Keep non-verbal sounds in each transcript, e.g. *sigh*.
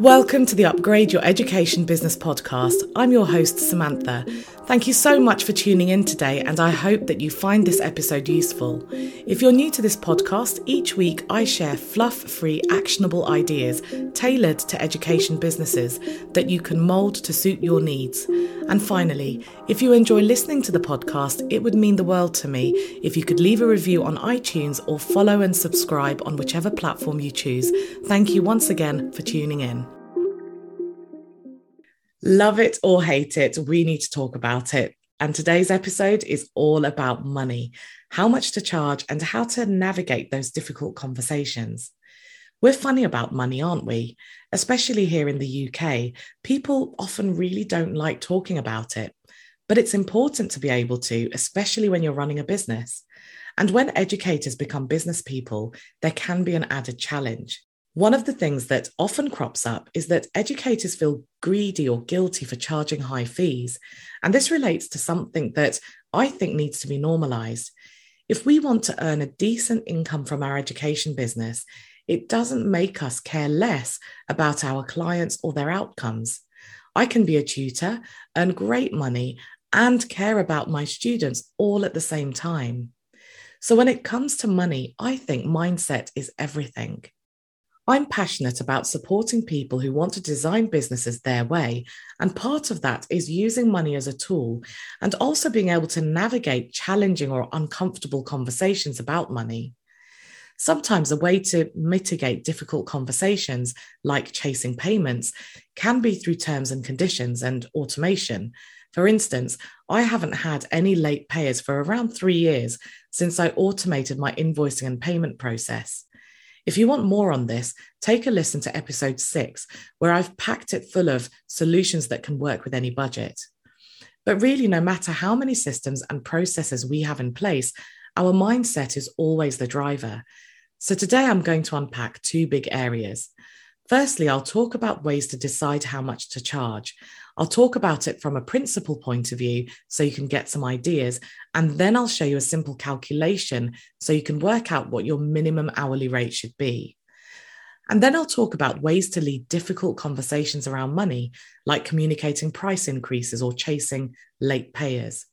Welcome to the Upgrade Your Education Business podcast. I'm your host, Sumantha. Thank you so much for tuning in today, and I hope that you find this episode useful. If you're new to this podcast, each week I share fluff free, actionable ideas tailored to education businesses that you can mould to suit your needs. And finally, if you enjoy listening to the podcast, it would mean the world to me if you could leave a review on iTunes or follow and subscribe on whichever platform you choose. Thank you once again for tuning in. Love it or hate it, we need to talk about it. And today's episode is all about money, how much to charge, and how to navigate those difficult conversations. We're funny about money, aren't we? Especially here in the UK, people often really don't like talking about it. But it's important to be able to, especially when you're running a business. And when educators become business people, there can be an added challenge. One of the things that often crops up is that educators feel greedy or guilty for charging high fees. And this relates to something that I think needs to be normalized. If we want to earn a decent income from our education business, it doesn't make us care less about our clients or their outcomes. I can be a tutor, earn great money, and care about my students all at the same time. So, when it comes to money, I think mindset is everything. I'm passionate about supporting people who want to design businesses their way. And part of that is using money as a tool and also being able to navigate challenging or uncomfortable conversations about money. Sometimes a way to mitigate difficult conversations, like chasing payments, can be through terms and conditions and automation. For instance, I haven't had any late payers for around three years since I automated my invoicing and payment process. If you want more on this, take a listen to episode six, where I've packed it full of solutions that can work with any budget. But really, no matter how many systems and processes we have in place, our mindset is always the driver. So today I'm going to unpack two big areas. Firstly, I'll talk about ways to decide how much to charge. I'll talk about it from a principle point of view so you can get some ideas. And then I'll show you a simple calculation so you can work out what your minimum hourly rate should be. And then I'll talk about ways to lead difficult conversations around money, like communicating price increases or chasing late payers.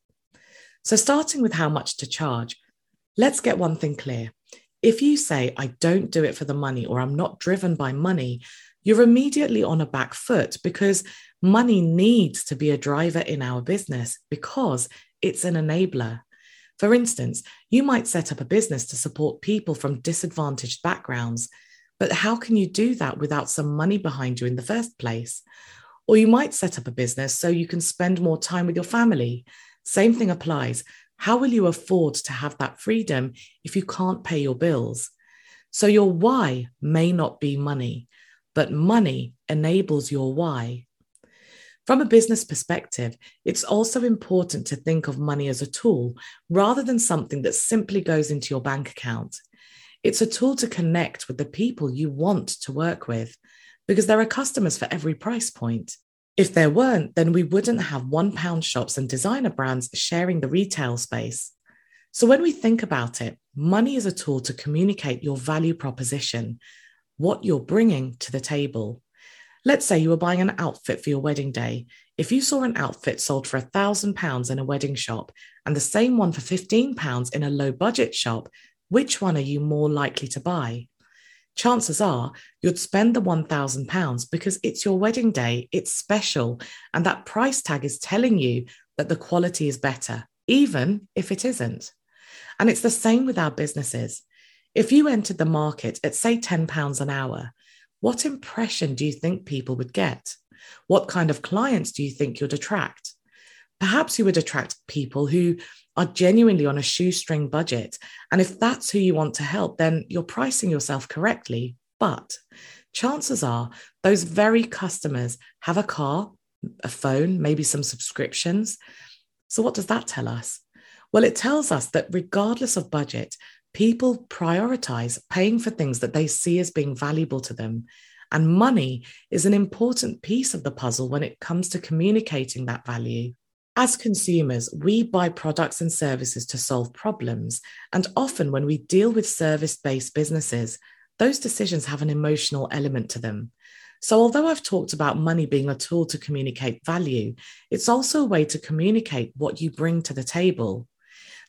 So, starting with how much to charge, let's get one thing clear. If you say, I don't do it for the money or I'm not driven by money, you're immediately on a back foot because money needs to be a driver in our business because it's an enabler. For instance, you might set up a business to support people from disadvantaged backgrounds, but how can you do that without some money behind you in the first place? Or you might set up a business so you can spend more time with your family. Same thing applies. How will you afford to have that freedom if you can't pay your bills? So your why may not be money, but money enables your why. From a business perspective, it's also important to think of money as a tool rather than something that simply goes into your bank account. It's a tool to connect with the people you want to work with because there are customers for every price point. If there weren't, then we wouldn't have one pound shops and designer brands sharing the retail space. So when we think about it, money is a tool to communicate your value proposition, what you're bringing to the table. Let's say you were buying an outfit for your wedding day. If you saw an outfit sold for a thousand pounds in a wedding shop and the same one for 15 pounds in a low budget shop, which one are you more likely to buy? Chances are you'd spend the £1,000 because it's your wedding day, it's special, and that price tag is telling you that the quality is better, even if it isn't. And it's the same with our businesses. If you entered the market at, say, £10 an hour, what impression do you think people would get? What kind of clients do you think you'd attract? Perhaps you would attract people who are genuinely on a shoestring budget. And if that's who you want to help, then you're pricing yourself correctly. But chances are those very customers have a car, a phone, maybe some subscriptions. So, what does that tell us? Well, it tells us that regardless of budget, people prioritize paying for things that they see as being valuable to them. And money is an important piece of the puzzle when it comes to communicating that value. As consumers, we buy products and services to solve problems. And often, when we deal with service based businesses, those decisions have an emotional element to them. So, although I've talked about money being a tool to communicate value, it's also a way to communicate what you bring to the table.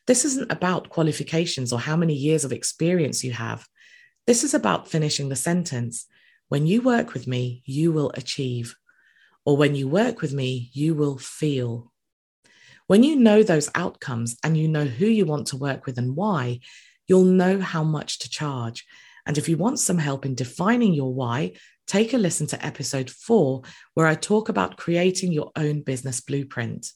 This isn't about qualifications or how many years of experience you have. This is about finishing the sentence. When you work with me, you will achieve. Or when you work with me, you will feel. When you know those outcomes and you know who you want to work with and why, you'll know how much to charge. And if you want some help in defining your why, take a listen to episode four, where I talk about creating your own business blueprint.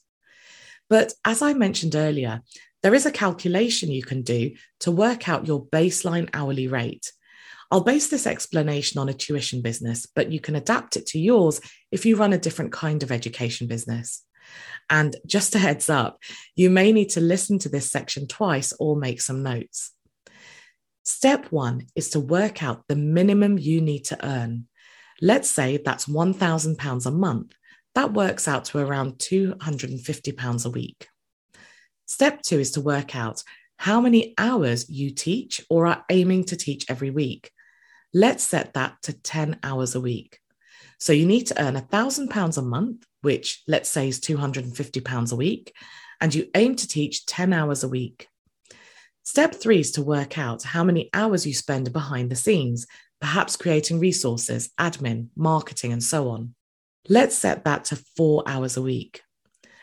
But as I mentioned earlier, there is a calculation you can do to work out your baseline hourly rate. I'll base this explanation on a tuition business, but you can adapt it to yours if you run a different kind of education business. And just a heads up, you may need to listen to this section twice or make some notes. Step one is to work out the minimum you need to earn. Let's say that's £1,000 a month. That works out to around £250 a week. Step two is to work out how many hours you teach or are aiming to teach every week. Let's set that to 10 hours a week. So you need to earn £1,000 a month, which let's say is £250 a week, and you aim to teach 10 hours a week. Step three is to work out how many hours you spend behind the scenes, perhaps creating resources, admin, marketing, and so on. Let's set that to four hours a week.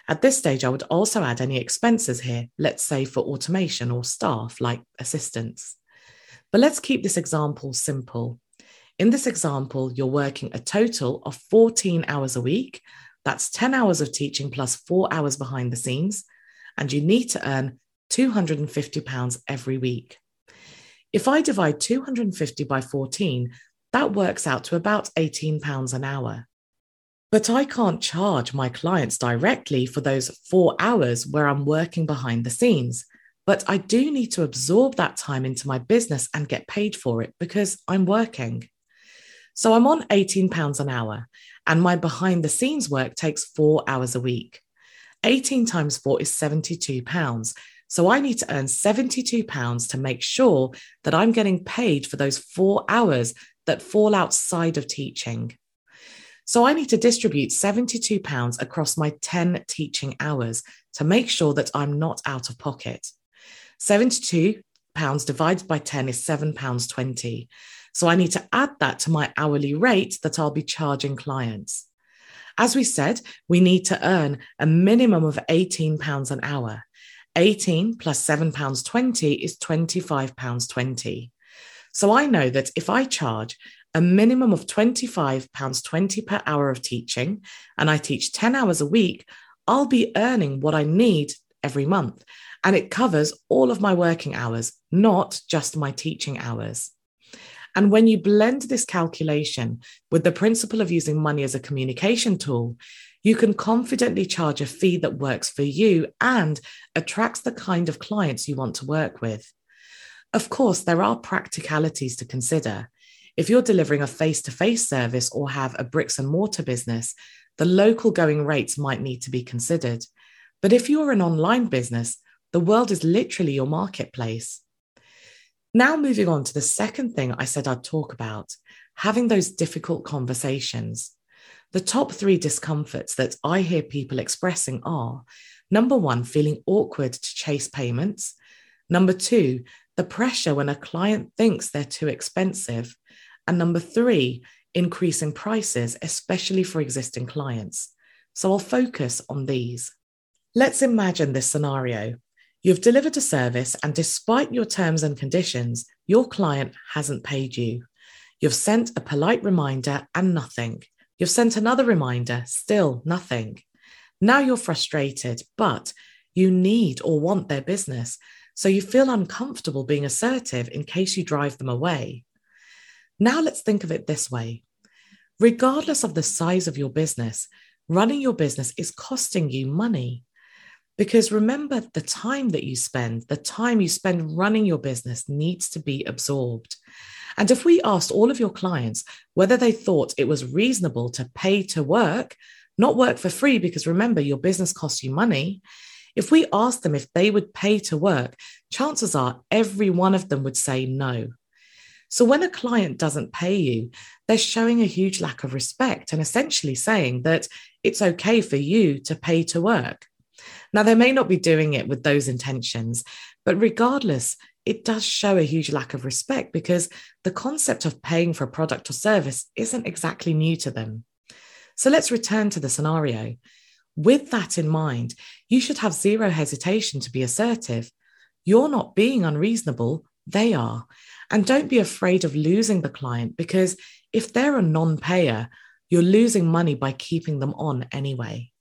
At this stage, I would also add any expenses here, let's say for automation or staff like assistants. But let's keep this example simple. In this example, you're working a total of 14 hours a week. That's 10 hours of teaching plus four hours behind the scenes. And you need to earn £250 every week. If I divide 250 by 14, that works out to about £18 an hour. But I can't charge my clients directly for those four hours where I'm working behind the scenes. But I do need to absorb that time into my business and get paid for it because I'm working. So I'm on £18 an hour, and my behind the scenes work takes four hours a week. 18 times four is £72. So I need to earn £72 to make sure that I'm getting paid for those four hours that fall outside of teaching. So I need to distribute £72 across my 10 teaching hours to make sure that I'm not out of pocket. £72 divided by 10 is £7.20. So I need to add that to my hourly rate that I'll be charging clients. As we said, we need to earn a minimum of £18 an hour. 18 plus £7.20 is £25.20. So I know that if I charge a minimum of £25.20 per hour of teaching and I teach 10 hours a week, I'll be earning what I need every month. And it covers all of my working hours, not just my teaching hours. And when you blend this calculation with the principle of using money as a communication tool, you can confidently charge a fee that works for you and attracts the kind of clients you want to work with. Of course, there are practicalities to consider. If you're delivering a face to face service or have a bricks and mortar business, the local going rates might need to be considered. But if you're an online business, the world is literally your marketplace. Now, moving on to the second thing I said I'd talk about having those difficult conversations. The top three discomforts that I hear people expressing are number one, feeling awkward to chase payments. Number two, the pressure when a client thinks they're too expensive. And number three, increasing prices, especially for existing clients. So I'll focus on these. Let's imagine this scenario. You've delivered a service, and despite your terms and conditions, your client hasn't paid you. You've sent a polite reminder and nothing. You've sent another reminder, still nothing. Now you're frustrated, but you need or want their business. So you feel uncomfortable being assertive in case you drive them away. Now let's think of it this way regardless of the size of your business, running your business is costing you money. Because remember, the time that you spend, the time you spend running your business needs to be absorbed. And if we asked all of your clients whether they thought it was reasonable to pay to work, not work for free, because remember, your business costs you money. If we asked them if they would pay to work, chances are every one of them would say no. So when a client doesn't pay you, they're showing a huge lack of respect and essentially saying that it's okay for you to pay to work. Now, they may not be doing it with those intentions, but regardless, it does show a huge lack of respect because the concept of paying for a product or service isn't exactly new to them. So let's return to the scenario. With that in mind, you should have zero hesitation to be assertive. You're not being unreasonable, they are. And don't be afraid of losing the client because if they're a non payer, you're losing money by keeping them on anyway.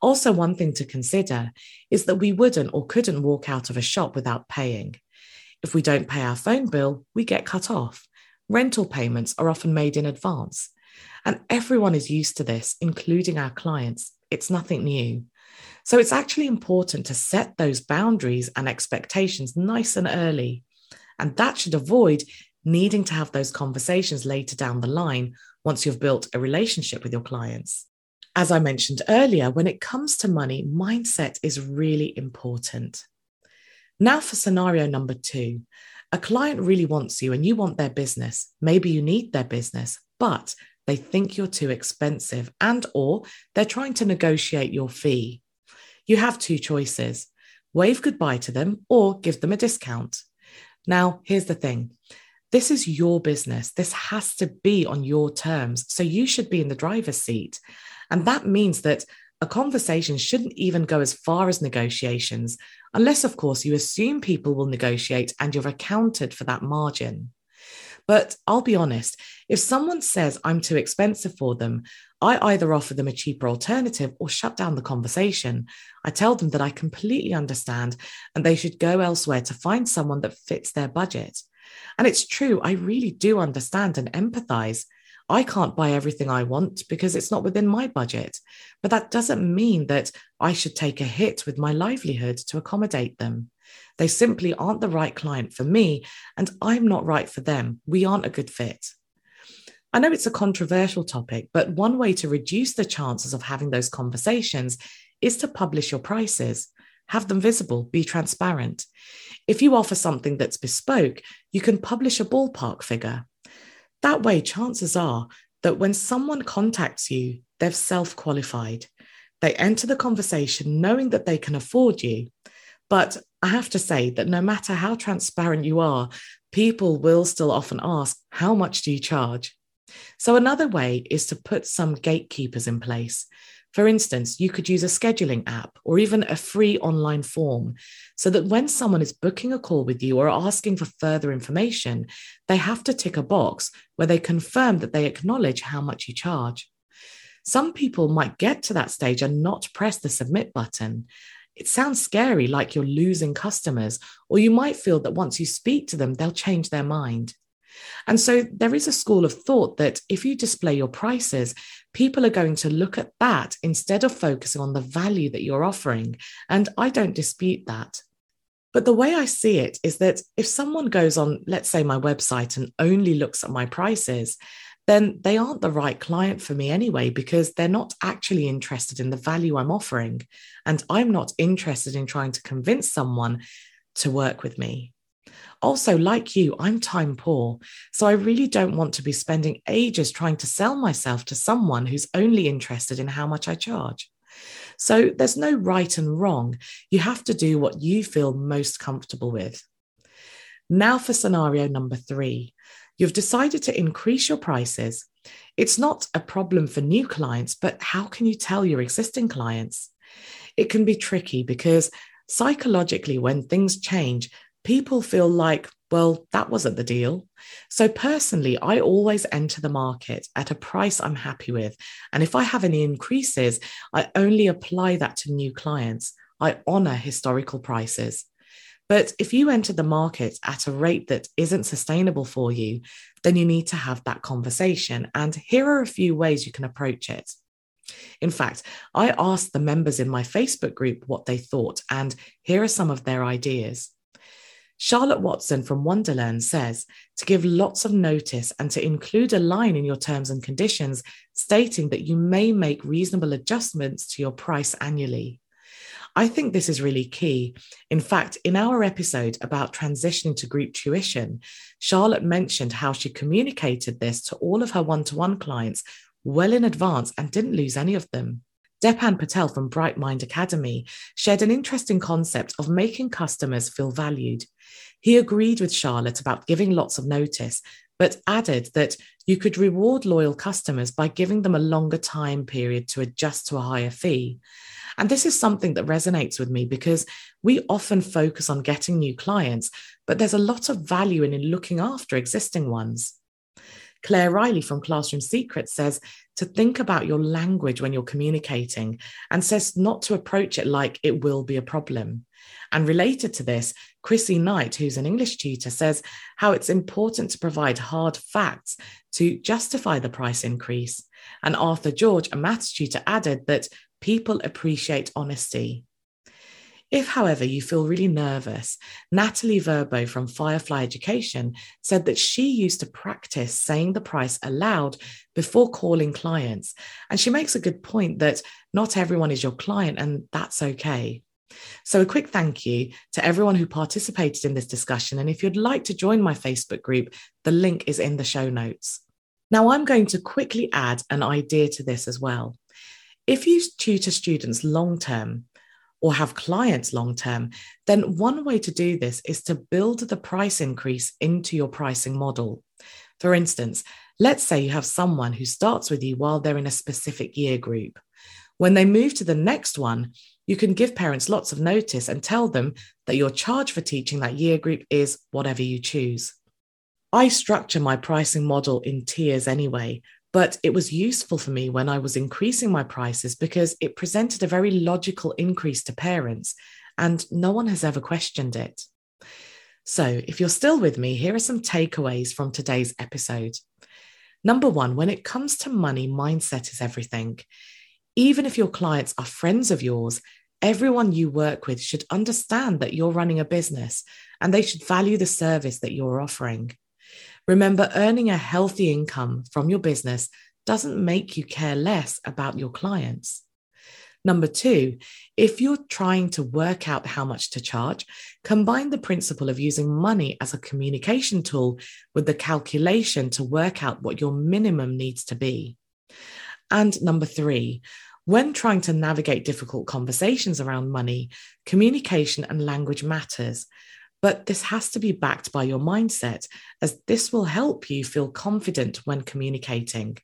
Also, one thing to consider is that we wouldn't or couldn't walk out of a shop without paying. If we don't pay our phone bill, we get cut off. Rental payments are often made in advance. And everyone is used to this, including our clients. It's nothing new. So it's actually important to set those boundaries and expectations nice and early. And that should avoid needing to have those conversations later down the line once you've built a relationship with your clients. As I mentioned earlier, when it comes to money, mindset is really important. Now, for scenario number two a client really wants you and you want their business. Maybe you need their business, but they think you're too expensive and or they're trying to negotiate your fee. You have two choices. Wave goodbye to them or give them a discount. Now, here's the thing. This is your business. This has to be on your terms. So you should be in the driver's seat. And that means that a conversation shouldn't even go as far as negotiations, unless, of course, you assume people will negotiate and you've accounted for that margin. But I'll be honest, if someone says I'm too expensive for them, I either offer them a cheaper alternative or shut down the conversation. I tell them that I completely understand and they should go elsewhere to find someone that fits their budget. And it's true, I really do understand and empathize. I can't buy everything I want because it's not within my budget. But that doesn't mean that I should take a hit with my livelihood to accommodate them. They simply aren't the right client for me, and I'm not right for them. We aren't a good fit. I know it's a controversial topic, but one way to reduce the chances of having those conversations is to publish your prices. Have them visible, be transparent. If you offer something that's bespoke, you can publish a ballpark figure. That way, chances are that when someone contacts you, they've self qualified. They enter the conversation knowing that they can afford you. But I have to say that no matter how transparent you are, people will still often ask, How much do you charge? So, another way is to put some gatekeepers in place. For instance, you could use a scheduling app or even a free online form so that when someone is booking a call with you or asking for further information, they have to tick a box where they confirm that they acknowledge how much you charge. Some people might get to that stage and not press the submit button. It sounds scary, like you're losing customers, or you might feel that once you speak to them, they'll change their mind. And so there is a school of thought that if you display your prices, people are going to look at that instead of focusing on the value that you're offering. And I don't dispute that. But the way I see it is that if someone goes on, let's say, my website and only looks at my prices, then they aren't the right client for me anyway, because they're not actually interested in the value I'm offering. And I'm not interested in trying to convince someone to work with me. Also, like you, I'm time poor. So I really don't want to be spending ages trying to sell myself to someone who's only interested in how much I charge. So there's no right and wrong. You have to do what you feel most comfortable with. Now for scenario number three. You've decided to increase your prices. It's not a problem for new clients, but how can you tell your existing clients? It can be tricky because psychologically, when things change, people feel like, well, that wasn't the deal. So, personally, I always enter the market at a price I'm happy with. And if I have any increases, I only apply that to new clients. I honor historical prices. But if you enter the market at a rate that isn't sustainable for you, then you need to have that conversation. And here are a few ways you can approach it. In fact, I asked the members in my Facebook group what they thought, and here are some of their ideas. Charlotte Watson from Wonderland says to give lots of notice and to include a line in your terms and conditions stating that you may make reasonable adjustments to your price annually. I think this is really key. In fact, in our episode about transitioning to group tuition, Charlotte mentioned how she communicated this to all of her one to one clients well in advance and didn't lose any of them. Depan Patel from Bright Mind Academy shared an interesting concept of making customers feel valued. He agreed with Charlotte about giving lots of notice, but added that you could reward loyal customers by giving them a longer time period to adjust to a higher fee. And this is something that resonates with me because we often focus on getting new clients, but there's a lot of value in looking after existing ones. Claire Riley from Classroom Secrets says to think about your language when you're communicating and says not to approach it like it will be a problem. And related to this, Chrissy Knight, who's an English tutor, says how it's important to provide hard facts to justify the price increase. And Arthur George, a maths tutor, added that people appreciate honesty. If, however, you feel really nervous, Natalie Verbo from Firefly Education said that she used to practice saying the price aloud before calling clients. And she makes a good point that not everyone is your client, and that's okay. So, a quick thank you to everyone who participated in this discussion. And if you'd like to join my Facebook group, the link is in the show notes. Now, I'm going to quickly add an idea to this as well. If you tutor students long term, or have clients long term, then one way to do this is to build the price increase into your pricing model. For instance, let's say you have someone who starts with you while they're in a specific year group. When they move to the next one, you can give parents lots of notice and tell them that your charge for teaching that year group is whatever you choose. I structure my pricing model in tiers anyway, but it was useful for me when I was increasing my prices because it presented a very logical increase to parents, and no one has ever questioned it. So, if you're still with me, here are some takeaways from today's episode. Number one, when it comes to money, mindset is everything. Even if your clients are friends of yours, everyone you work with should understand that you're running a business and they should value the service that you're offering. Remember, earning a healthy income from your business doesn't make you care less about your clients. Number two, if you're trying to work out how much to charge, combine the principle of using money as a communication tool with the calculation to work out what your minimum needs to be. And number three, when trying to navigate difficult conversations around money, communication and language matters. But this has to be backed by your mindset, as this will help you feel confident when communicating.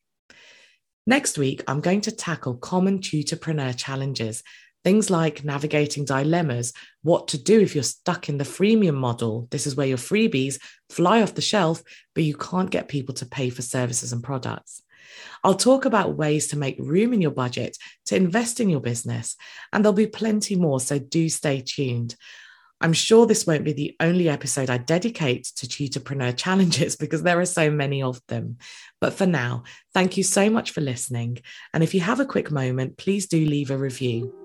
Next week, I'm going to tackle common tutorpreneur challenges, things like navigating dilemmas, what to do if you're stuck in the freemium model. This is where your freebies fly off the shelf, but you can't get people to pay for services and products. I'll talk about ways to make room in your budget to invest in your business, and there'll be plenty more, so do stay tuned. I'm sure this won't be the only episode I dedicate to tutorpreneur *laughs* challenges because there are so many of them. But for now, thank you so much for listening. And if you have a quick moment, please do leave a review.